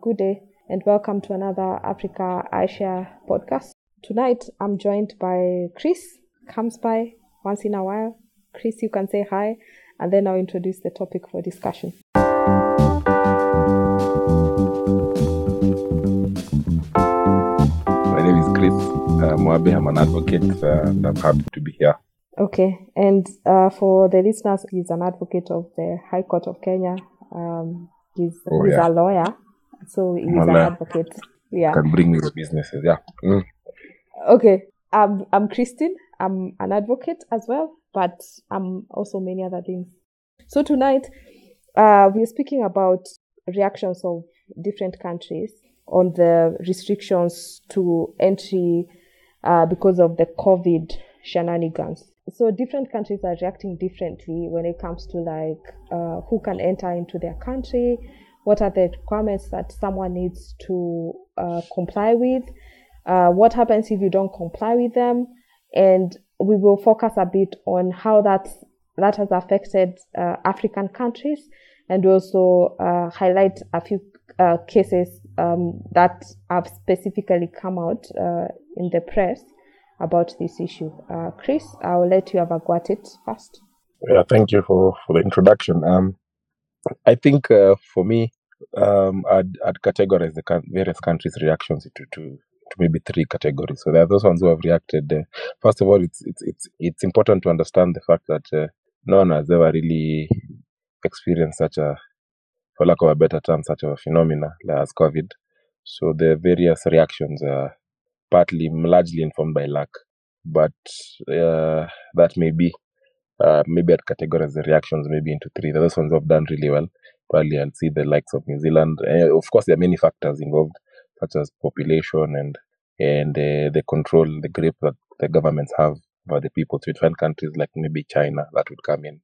Good day and welcome to another Africa iShare podcast. Tonight I'm joined by Chris, comes by once in a while. Chris, you can say hi and then I'll introduce the topic for discussion. My name is Chris uh, Mwabe. I'm an advocate uh, and I'm happy to be here. Okay, and uh, for the listeners, he's an advocate of the High Court of Kenya. Um, he's, Oh, he's yeah. a lawyer, so he's an advocate. Yeah. Can bring your businesses. Yeah. Mm. Okay. I'm I'm Christine. I'm an advocate as well, but I'm also many other things. So tonight, uh, we're speaking about reactions of different countries on the restrictions to entry uh, because of the COVID shenanigans. So different countries are reacting differently when it comes to like uh, who can enter into their country, what are the requirements that someone needs to uh, comply with, uh, what happens if you don't comply with them, and we will focus a bit on how that that has affected uh, African countries, and also uh, highlight a few uh, cases um, that have specifically come out uh, in the press about this issue. Chris, I will let you have a go at it first. Yeah. Thank you for, for the introduction. Um, I think uh, for me, um, I'd, I'd categorize the various countries' reactions into to, to maybe three categories. So there are those ones who have reacted. Uh, first of all, it's it's it's it's important to understand the fact that uh, no one has ever really experienced such a, for lack of a better term, such a phenomena as COVID. So the various reactions are partly, largely informed by luck, but uh, that may be. Uh, maybe I'd categorize the reactions maybe into three. The other ones who have done really well. Probably I'll see the likes of New Zealand. Uh, of course, there are many factors involved, such as population and and uh, the control, the grip that the governments have over the people. So you'd find countries like maybe China that would come in,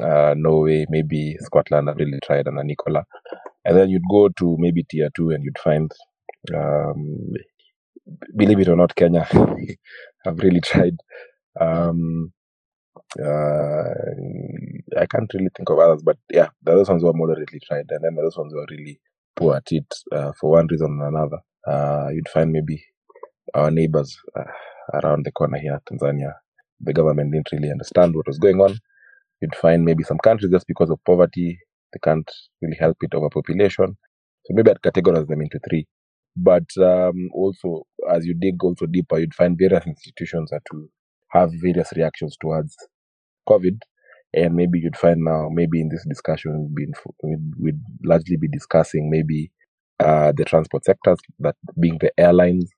uh, Norway, maybe Scotland have really tried and Nicola. And then you'd go to maybe tier two and you'd find, um, believe it or not, Kenya I've really tried. Um, uh, I can't really think of others, but yeah, the other ones were moderately tried, and then the other ones were really poor at it uh, for one reason or another. Uh, you'd find maybe our neighbors uh, around the corner here, Tanzania, the government didn't really understand what was going on. You'd find maybe some countries just because of poverty, they can't really help it overpopulation. So maybe I'd categorize them into three. But um, also, as you dig also deeper, you'd find various institutions that will have various reactions towards COVID. And maybe you'd find now, maybe in this discussion, we'd, be inf- we'd, largely be discussing maybe uh, the transport sectors, that being the airlines.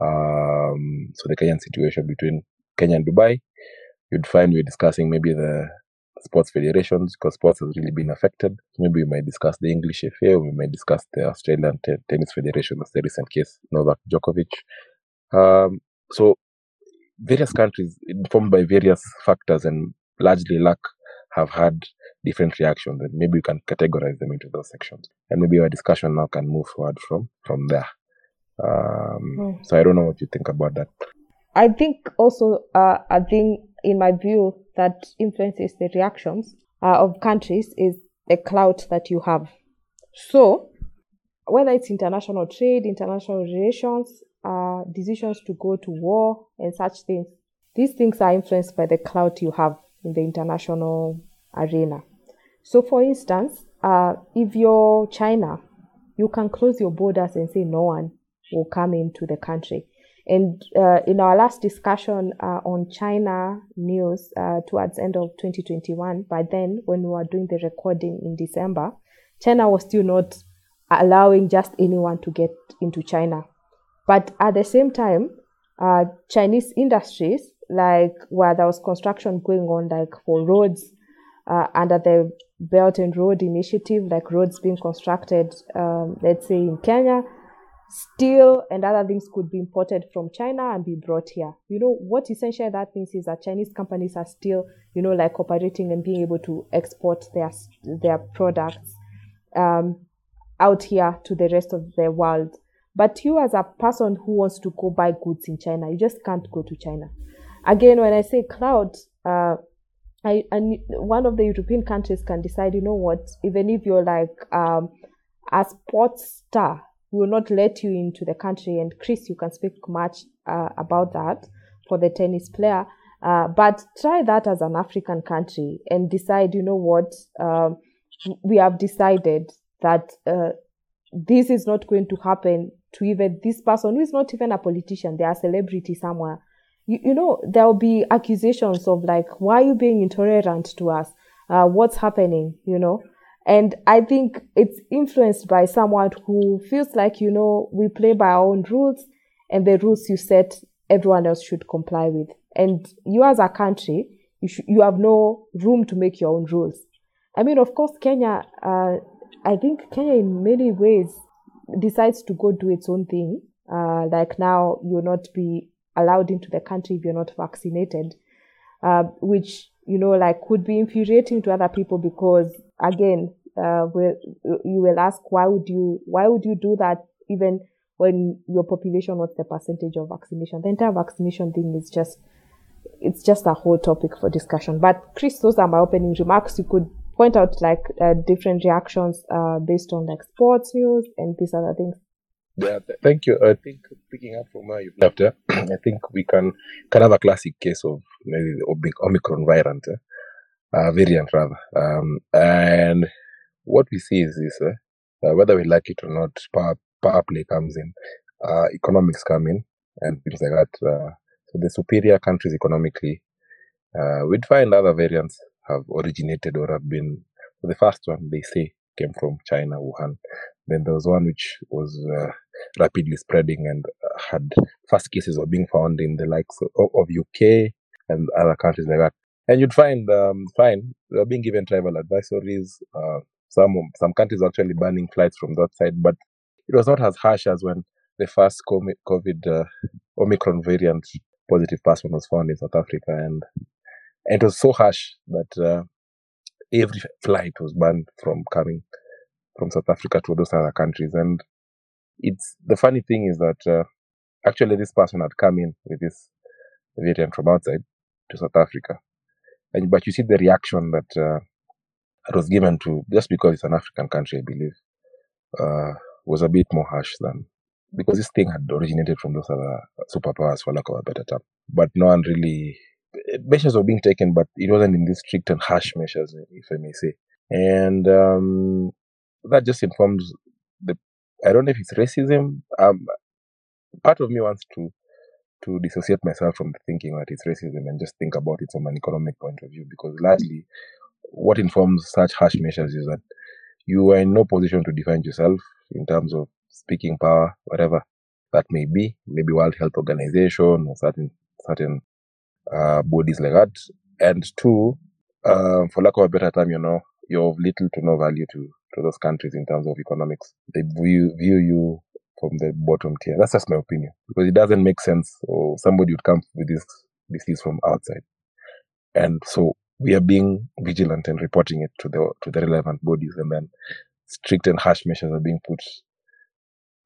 Um, so the Kenyan situation between Kenya and Dubai. You'd find we're discussing maybe the sports federations because sports has really been affected. Maybe we might discuss the English FA, we might discuss the Australian Te- Tennis Federation, as the recent case, Novak Djokovic. Um, so various countries informed by various factors and largely lack have had different reactions and maybe we can categorize them into those sections and maybe our discussion now can move forward from from there um, Hmm. so i don't know what you think about that I think also uh, a thing in my view that influences the reactions uh, of countries is the clout that you have. So, whether it's international trade, international relations, uh, decisions to go to war, and such things, these things are influenced by the clout you have in the international arena. So, for instance, uh, if you're China, you can close your borders and say no one will come into the country. And uh, in our last discussion uh, on China news uh, towards end of 2021, by then when we were doing the recording in December, China was still not allowing just anyone to get into China. But at the same time, uh, Chinese industries, like where there was construction going on, like for roads uh, under the Belt and Road Initiative, like roads being constructed, um, let's say in Kenya, steel and other things could be imported from China and be brought here. You know, what essentially that means is that Chinese companies are still, you know, like operating and being able to export their their products um, out here to the rest of the world. But you, as a person who wants to go buy goods in China, you just can't go to China. Again, when I say cloud, uh, I, and one of the European countries can decide, you know what, even if you're like um, a sports star we will not let you into the country. And Chris, you can speak much uh, about that for the tennis player. Uh, but try that as an African country and decide, you know what, um, we have decided that uh, this is not going to happen to even this person who is not even a politician, they are a celebrity somewhere. You, you know, there will be accusations of like, why are you being intolerant to us? Uh, what's happening, you know? And I think it's influenced by someone who feels like, you know, we play by our own rules and the rules you set, everyone else should comply with. And you as a country, you, sh- you have no room to make your own rules. I mean, of course, Kenya, uh, I think Kenya in many ways decides to go do its own thing. Uh, like now, you'll not be allowed into the country if you're not vaccinated, uh, which, you know, like could be infuriating to other people because again, uh, will, you will ask, why would you, why would you do that even when your population, what's the percentage of vaccination? The entire vaccination thing is just, it's just a whole topic for discussion. But Chris, those are my opening remarks. You could point out like uh, different reactions uh, based on like sports news and these other things. Yeah, th- thank you. I think picking up from where you've left, uh, I think we can can have a classic case of maybe the Omic- Omicron variant, uh, variant rather. Um, and what we see is this: uh, uh, whether we like it or not, power, power play comes in, uh, economics come in, and things like that. Uh, so the superior countries economically, uh, we'd find other variants have originated or have been. The first one they say came from China, Wuhan. Then there was one which was uh, rapidly spreading and uh, had first cases were being found in the likes of, of UK and other countries like that. And you'd find, um, fine, they were being given travel advisories. Uh, some some countries actually banning flights from that side, but it was not as harsh as when the first COVID uh, Omicron variant positive person was found in South Africa, and, and it was so harsh that uh, every flight was banned from coming from South Africa to those other countries. And it's the funny thing is that uh, actually this person had come in with this variant from outside to South Africa, and but you see the reaction that uh, was given to just because it's an African country, I believe, uh, was a bit more harsh than because this thing had originated from those other superpowers, for lack of a better term. But no one really measures were being taken, but it wasn't in these strict and harsh measures, if I may say. And um, that just informs the. I don't know if it's racism. Um, part of me wants to to dissociate myself from thinking that it's racism and just think about it from an economic point of view because largely what informs such harsh measures is that you are in no position to defend yourself in terms of speaking power, whatever that may be, maybe World Health Organization or certain certain uh, bodies like that. And two, uh, for lack of a better term, you know, you're of little to no value to, to those countries in terms of economics. They view, view you from the bottom tier. That's just my opinion because it doesn't make sense or somebody would come with this disease from outside. And so we are being vigilant and reporting it to the to the relevant bodies and then strict and harsh measures are being put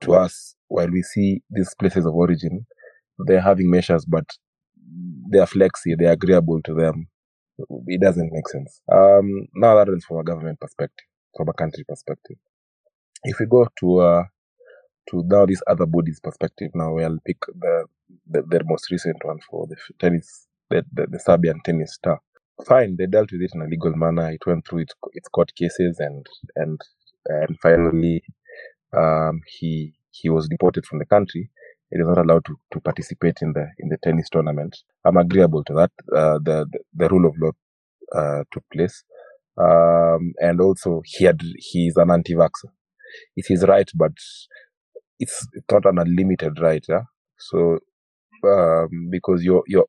to us while we see these places of origin they're having measures but they are flexi they're agreeable to them it doesn't make sense um now that is from a government perspective from a country perspective. If we go to uh to now these other bodies perspective now we'll pick the the, the most recent one for the tennis the, the, the serbian tennis star. Fine they dealt with it in a legal manner. It went through its, its court cases and and and finally um he he was deported from the country. He was not allowed to, to participate in the in the tennis tournament. I'm agreeable to that. Uh, the, the the rule of law uh, took place um and also he had he's an anti-vaxxer it's his right but it's, not an unlimited right yeah so um because you're you're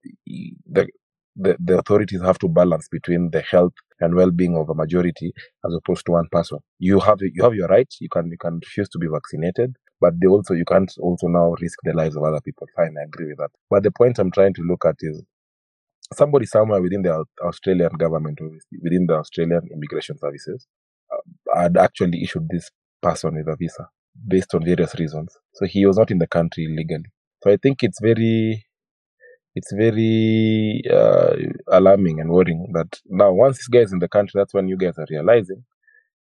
the the, the authorities have to balance between the health and well-being of a majority as opposed to one person. You have you have your right. You can you can refuse to be vaccinated, but they also you can't also now risk the lives of other people. Fine, I agree with that. But the point I'm trying to look at is somebody somewhere within the Australian government within the Australian immigration services uh, had actually issued this person with a visa based on various reasons. So he was not in the country legally. So I think it's very it's very uh, alarming and worrying that now once this guy is in the country, that's when you guys are realizing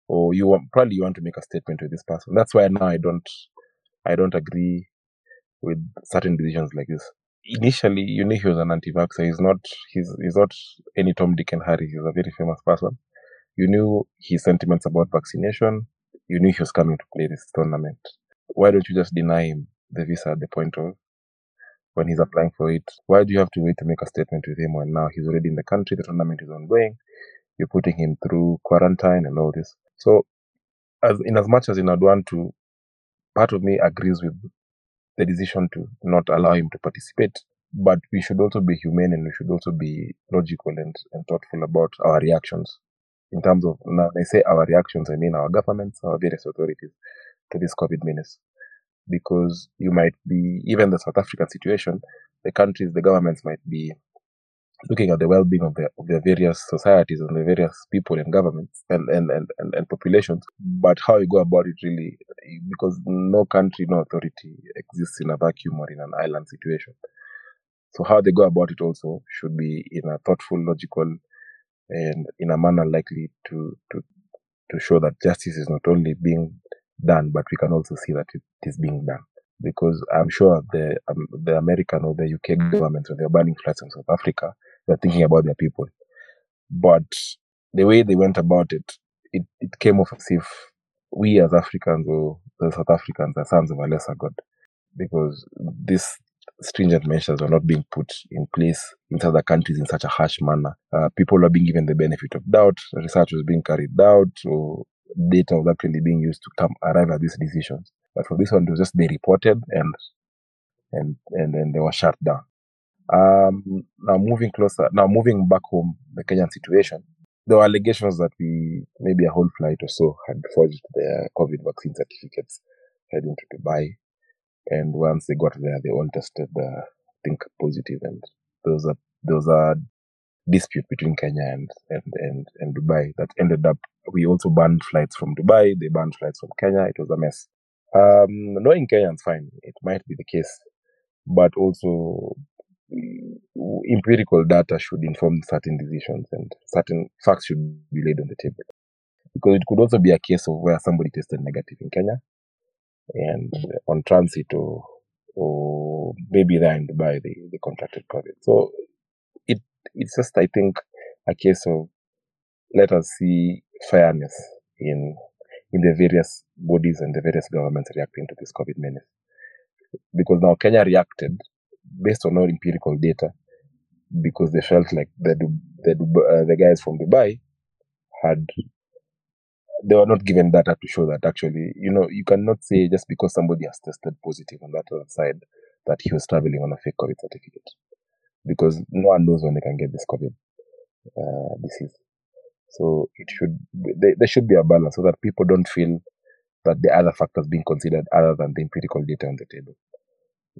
or you want, probably you want to make a statement with this person. That's why now I don't I don't agree with certain decisions like this. Initially, you knew he was an anti-vaxxer. He's not. He's he's not any Tom, Dick, and Harry. He's a very famous person. You knew his sentiments about vaccination. You knew he was coming to play this tournament. Why don't you just deny him the visa at the point of when he's applying for it? Why do you have to wait to make a statement with him when now he's already in the country? The tournament is ongoing. You're putting him through quarantine and all this. So, as in as much as in I'd to, part of me agrees with the decision to not allow him to participate. But we should also be humane and we should also be logical and, and thoughtful about our reactions. In terms of, now I say our reactions, I mean our governments, our various authorities to this COVID menace. Because you might be, even the South African situation, the countries, the governments might be looking at the well-being of their, of their various societies and the various people and governments and, and, and, and, and populations. But how you go about it really, because no country, no authority exists in a vacuum or in an island situation. So how they go about it also should be in a thoughtful, logical, and in a manner likely to, to, to show that justice is not only being done, but we can also see that it is being done. Because I'm sure the um, the American or the UK government, when they're banning flights in South Africa, they're thinking about their people. But the way they went about it, it, it came off as if we as Africans or the South Africans are sons of a lesser God. Because these stringent measures are not being put in place in other countries in such a harsh manner. Uh, people are being given the benefit of doubt, research was being carried out, or data was actually being used to come arrive at these decisions. But for this one, it was just they reported and and and then they were shut down. Um, now moving closer, now moving back home, the Kenyan situation, there were allegations that we, maybe a whole flight or so, had forged their COVID vaccine certificates heading to Dubai. And once they got there, they all tested, uh, I think, positive. And there was a, there was a dispute between Kenya and, and, and, and Dubai that ended up, we also banned flights from Dubai. They banned flights from Kenya. It was a mess. Um, knowing Kenyans, fine. It might be the case. But also Mm, empirical data should inform certain decisions and certain facts should be laid on the table. Because it could also be a case of where somebody tested negative in Kenya and on transit or, or maybe there in Dubai they, they contracted COVID. So it it's just I think a case of let us see fairness in in the various bodies and the various governments reacting to this COVID menace. Because now Kenya reacted based on all empirical data because they felt like the the, uh, the guys from Dubai had they were not given data to show that actually you know you cannot say just because somebody has tested positive on that other side that he was traveling on a fake COVID certificate because no one knows when they can get this COVID uh, disease. So it should there, there should be a balance so that people don't feel that the other factors being considered other than the empirical data on the table.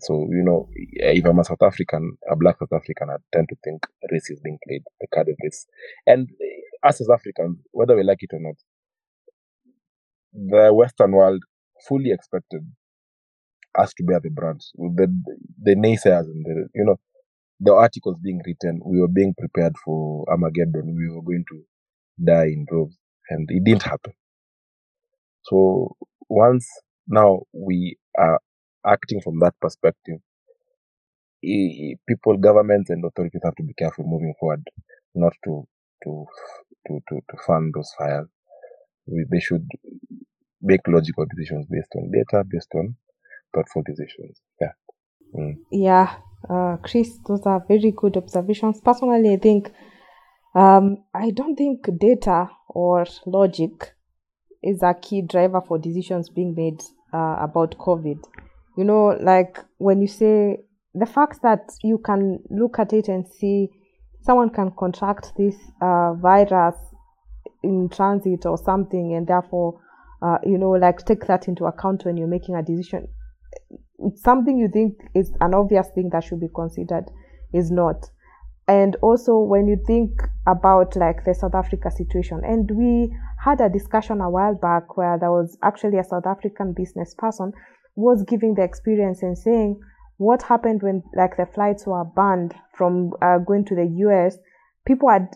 So, you know, if I'm a South African, a black South African, I tend to think race is being played, the card of race. And eh, us as Africans, whether we like it or not, the Western world fully expected us to bear the brunt. The, the naysayers and the, you know, the articles being written, we were being prepared for Armageddon. We were going to die in droves, and it didn't happen. So once now we are acting from that perspective, people, governments, and authorities have to be careful moving forward, not to to to to, to fund those fires. They should make logical decisions based on data, based on thoughtful decisions. Yeah. Mm. Yeah, uh, Chris, those are very good observations. Personally, I think um, I don't think data or logic is a key driver for decisions being made uh, about COVID you know like when you say the fact that you can look at it and see someone can contract this uh, virus in transit or something and therefore uh, you know like take that into account when you're making a decision something you think is an obvious thing that should be considered is not. And also when you think about like the south africa situation and we had a discussion a while back where there was actually a south african business person was giving the experience and saying what happened when like the flights were banned from uh, going to the US. People are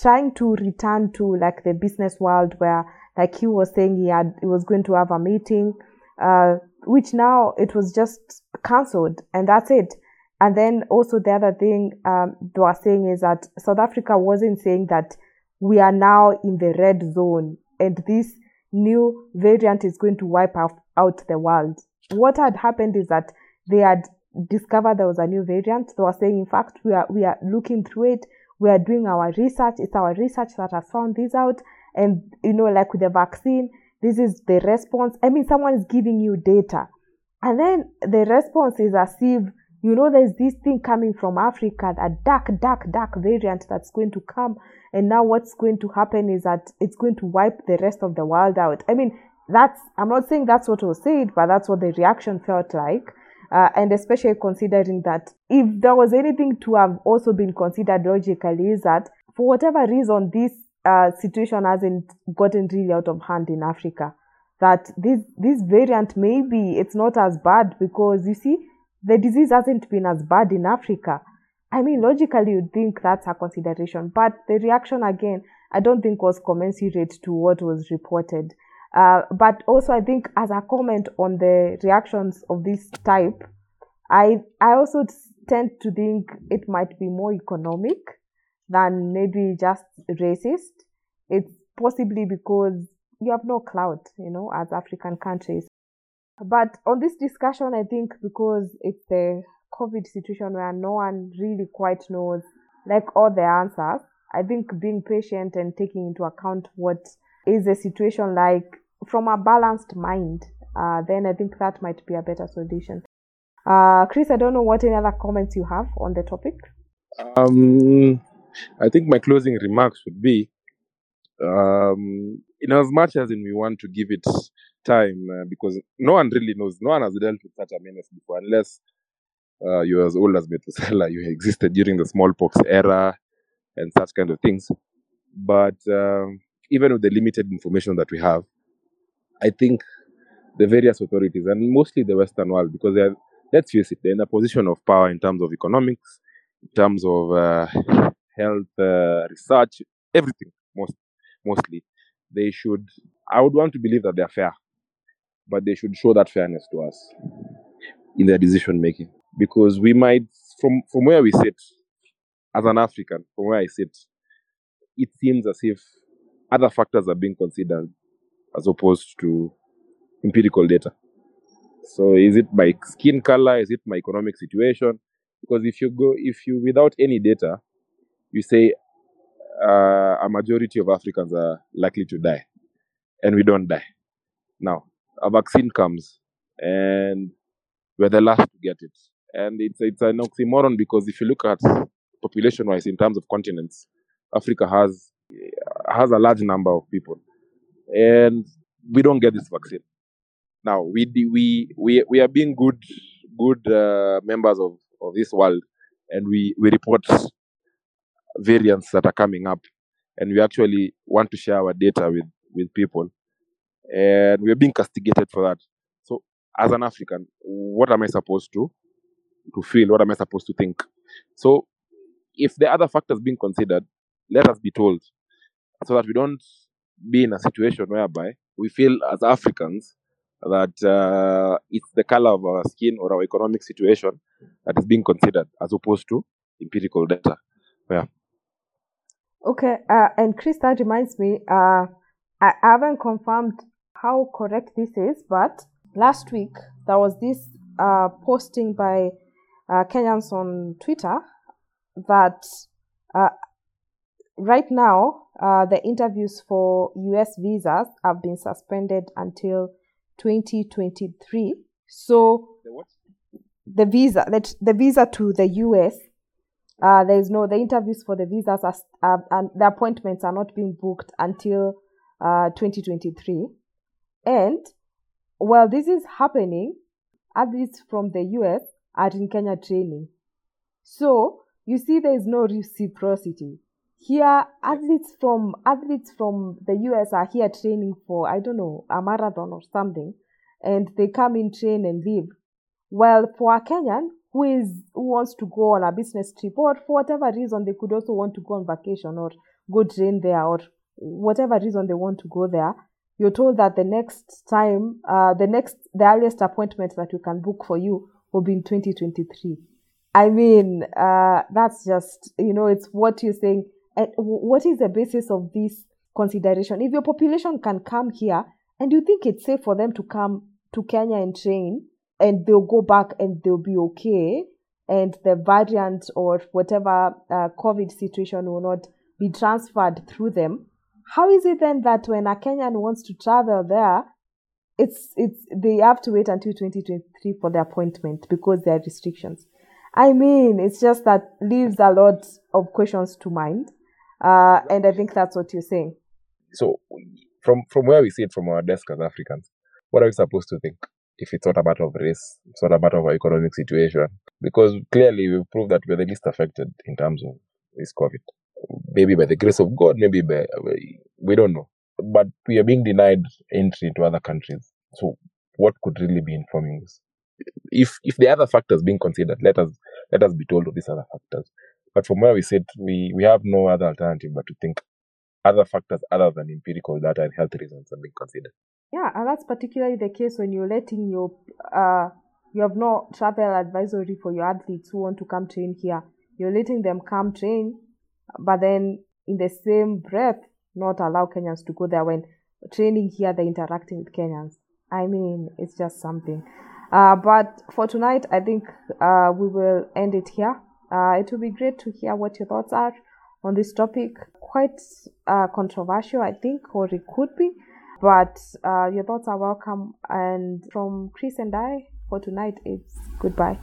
trying to return to like the business world where like he was saying he had he was going to have a meeting, uh, which now it was just cancelled, and that's it. And then also the other thing um, they were saying is that South Africa wasn't saying that we are now in the red zone and this new variant is going to wipe out, out the world. What had happened is that they had discovered there was a new variant. They were saying, in fact, we are we are looking through it. We are doing our research. It's our research that has found this out. And you know, like with the vaccine, this is the response. I mean, someone is giving you data, and then the response is as if you know there's this thing coming from Africa, a dark, dark, dark variant that's going to come. And now what's going to happen is that it's going to wipe the rest of the world out. I mean, that's I'm not saying that's what was said, but that's what the reaction felt like. Uh, and especially considering that if there was anything to have also been considered logically is that for whatever reason this uh, situation hasn't gotten really out of hand in Africa. That this this variant maybe it's not as bad because you see the disease hasn't been as bad in Africa. I mean, logically, you'd think that's a consideration, but the reaction again, I don't think was commensurate to what was reported. Uh, but also, I think as a comment on the reactions of this type, I I also tend to think it might be more economic than maybe just racist. It's possibly because you have no clout, you know, as African countries. But on this discussion, I think because it's the COVID situation where no one really quite knows like all the answers, I think being patient and taking into account what is the situation like from a balanced mind, uh, then I think that might be a better solution. Uh, Chris, I don't know what any other comments you have on the topic. Um, I think my closing remarks would be, um, in as much as in we want to give it time, uh, because no one really knows, no one has dealt with such a menace before, unless uh, you're as old as Methuselah, you existed during the smallpox era and such kind of things. But um, even with the limited information that we have, I think the various authorities and mostly the Western world, because they're, let's face it, they're in a position of power in terms of economics, in terms of uh, health uh, research, everything, most mostly. They should, I would want to believe that they're fair, but they should show that fairness to us in their decision making. Because we might, from, from where we sit, as an African, from where I sit, it seems as if other factors are being considered as opposed to empirical data. So is it my skin color? Is it my economic situation? Because if you go, if you without any data, you say uh, a majority of Africans are likely to die, and we don't die. Now a vaccine comes, and we're the last to get it, and it's it's an oxymoron because if you look at population-wise in terms of continents, Africa has has a large number of people, and we don't get this vaccine. Now we we we we are being good good uh, members of, of this world, and we we report variants that are coming up, and we actually want to share our data with with people, and we're being castigated for that. So as an African, what am I supposed to to feel? What am I supposed to think? So if the other factors being considered, let us be told so that we don't be in a situation whereby we feel as Africans that uh, it's the color of our skin or our economic situation that is being considered as opposed to empirical data. Yeah. Okay, uh, and Chris, that reminds me, uh, I haven't confirmed how correct this is, but last week there was this uh, posting by uh, Kenyans on Twitter that uh, right now uh, the interviews for US visas have been suspended until 2023. So The what? the visa, that the visa to the US, uh, there is no the interviews for the visas are, uh, and the appointments are not being booked until uh, 2023. And while this is happening, athletes from the US are in Kenya training. So you see, there is no reciprocity. Here, athletes from athletes from the US are here training for I don't know a marathon or something, and they come in, train, and leave. Well, for a Kenyan who is who wants to go on a business trip or for whatever reason they could also want to go on vacation or go train there or whatever reason they want to go there, you're told that the next time, uh, the next, the earliest appointment that we can book for you will be in 2023. I mean, uh, that's just, you know, it's what you're saying. What is the basis of this consideration? If your population can come here and you think it's safe for them to come to Kenya and train and they'll go back and they'll be okay and the variant or whatever uh, COVID situation will not be transferred through them, how is it then that when a Kenyan wants to travel there, it's it's they have to wait until 2023 for the appointment because there are restrictions. I mean, it's just that leaves a lot of questions to mind, uh, and I think that's what you're saying. So, from from where we see it from our desk as Africans, what are we supposed to think? If it's not a matter of race, it's not a matter of our economic situation, because clearly we've proved that we're the least affected in terms of this COVID maybe by the grace of God, maybe by, we don't know. But we are being denied entry into other countries. So what could really be informing us? If if the other factors being considered, let us let us be told of these other factors. But from where we sit, we, we have no other alternative but to think other factors other than empirical data and health reasons are being considered. Yeah, and that's particularly the case when you're letting your uh you have no travel advisory for your athletes who want to come train here. You're letting them come train but then in the same breath not allow Kenyans to go there when training here they're interacting with Kenyans. I mean, it's just something. Uh, but for tonight, I think uh, we will end it here. Uh, it will be great to hear what your thoughts are on this topic. Quite uh, controversial, I think, or it could be. But uh, your thoughts are welcome. And from Chris and I, for tonight, it's goodbye.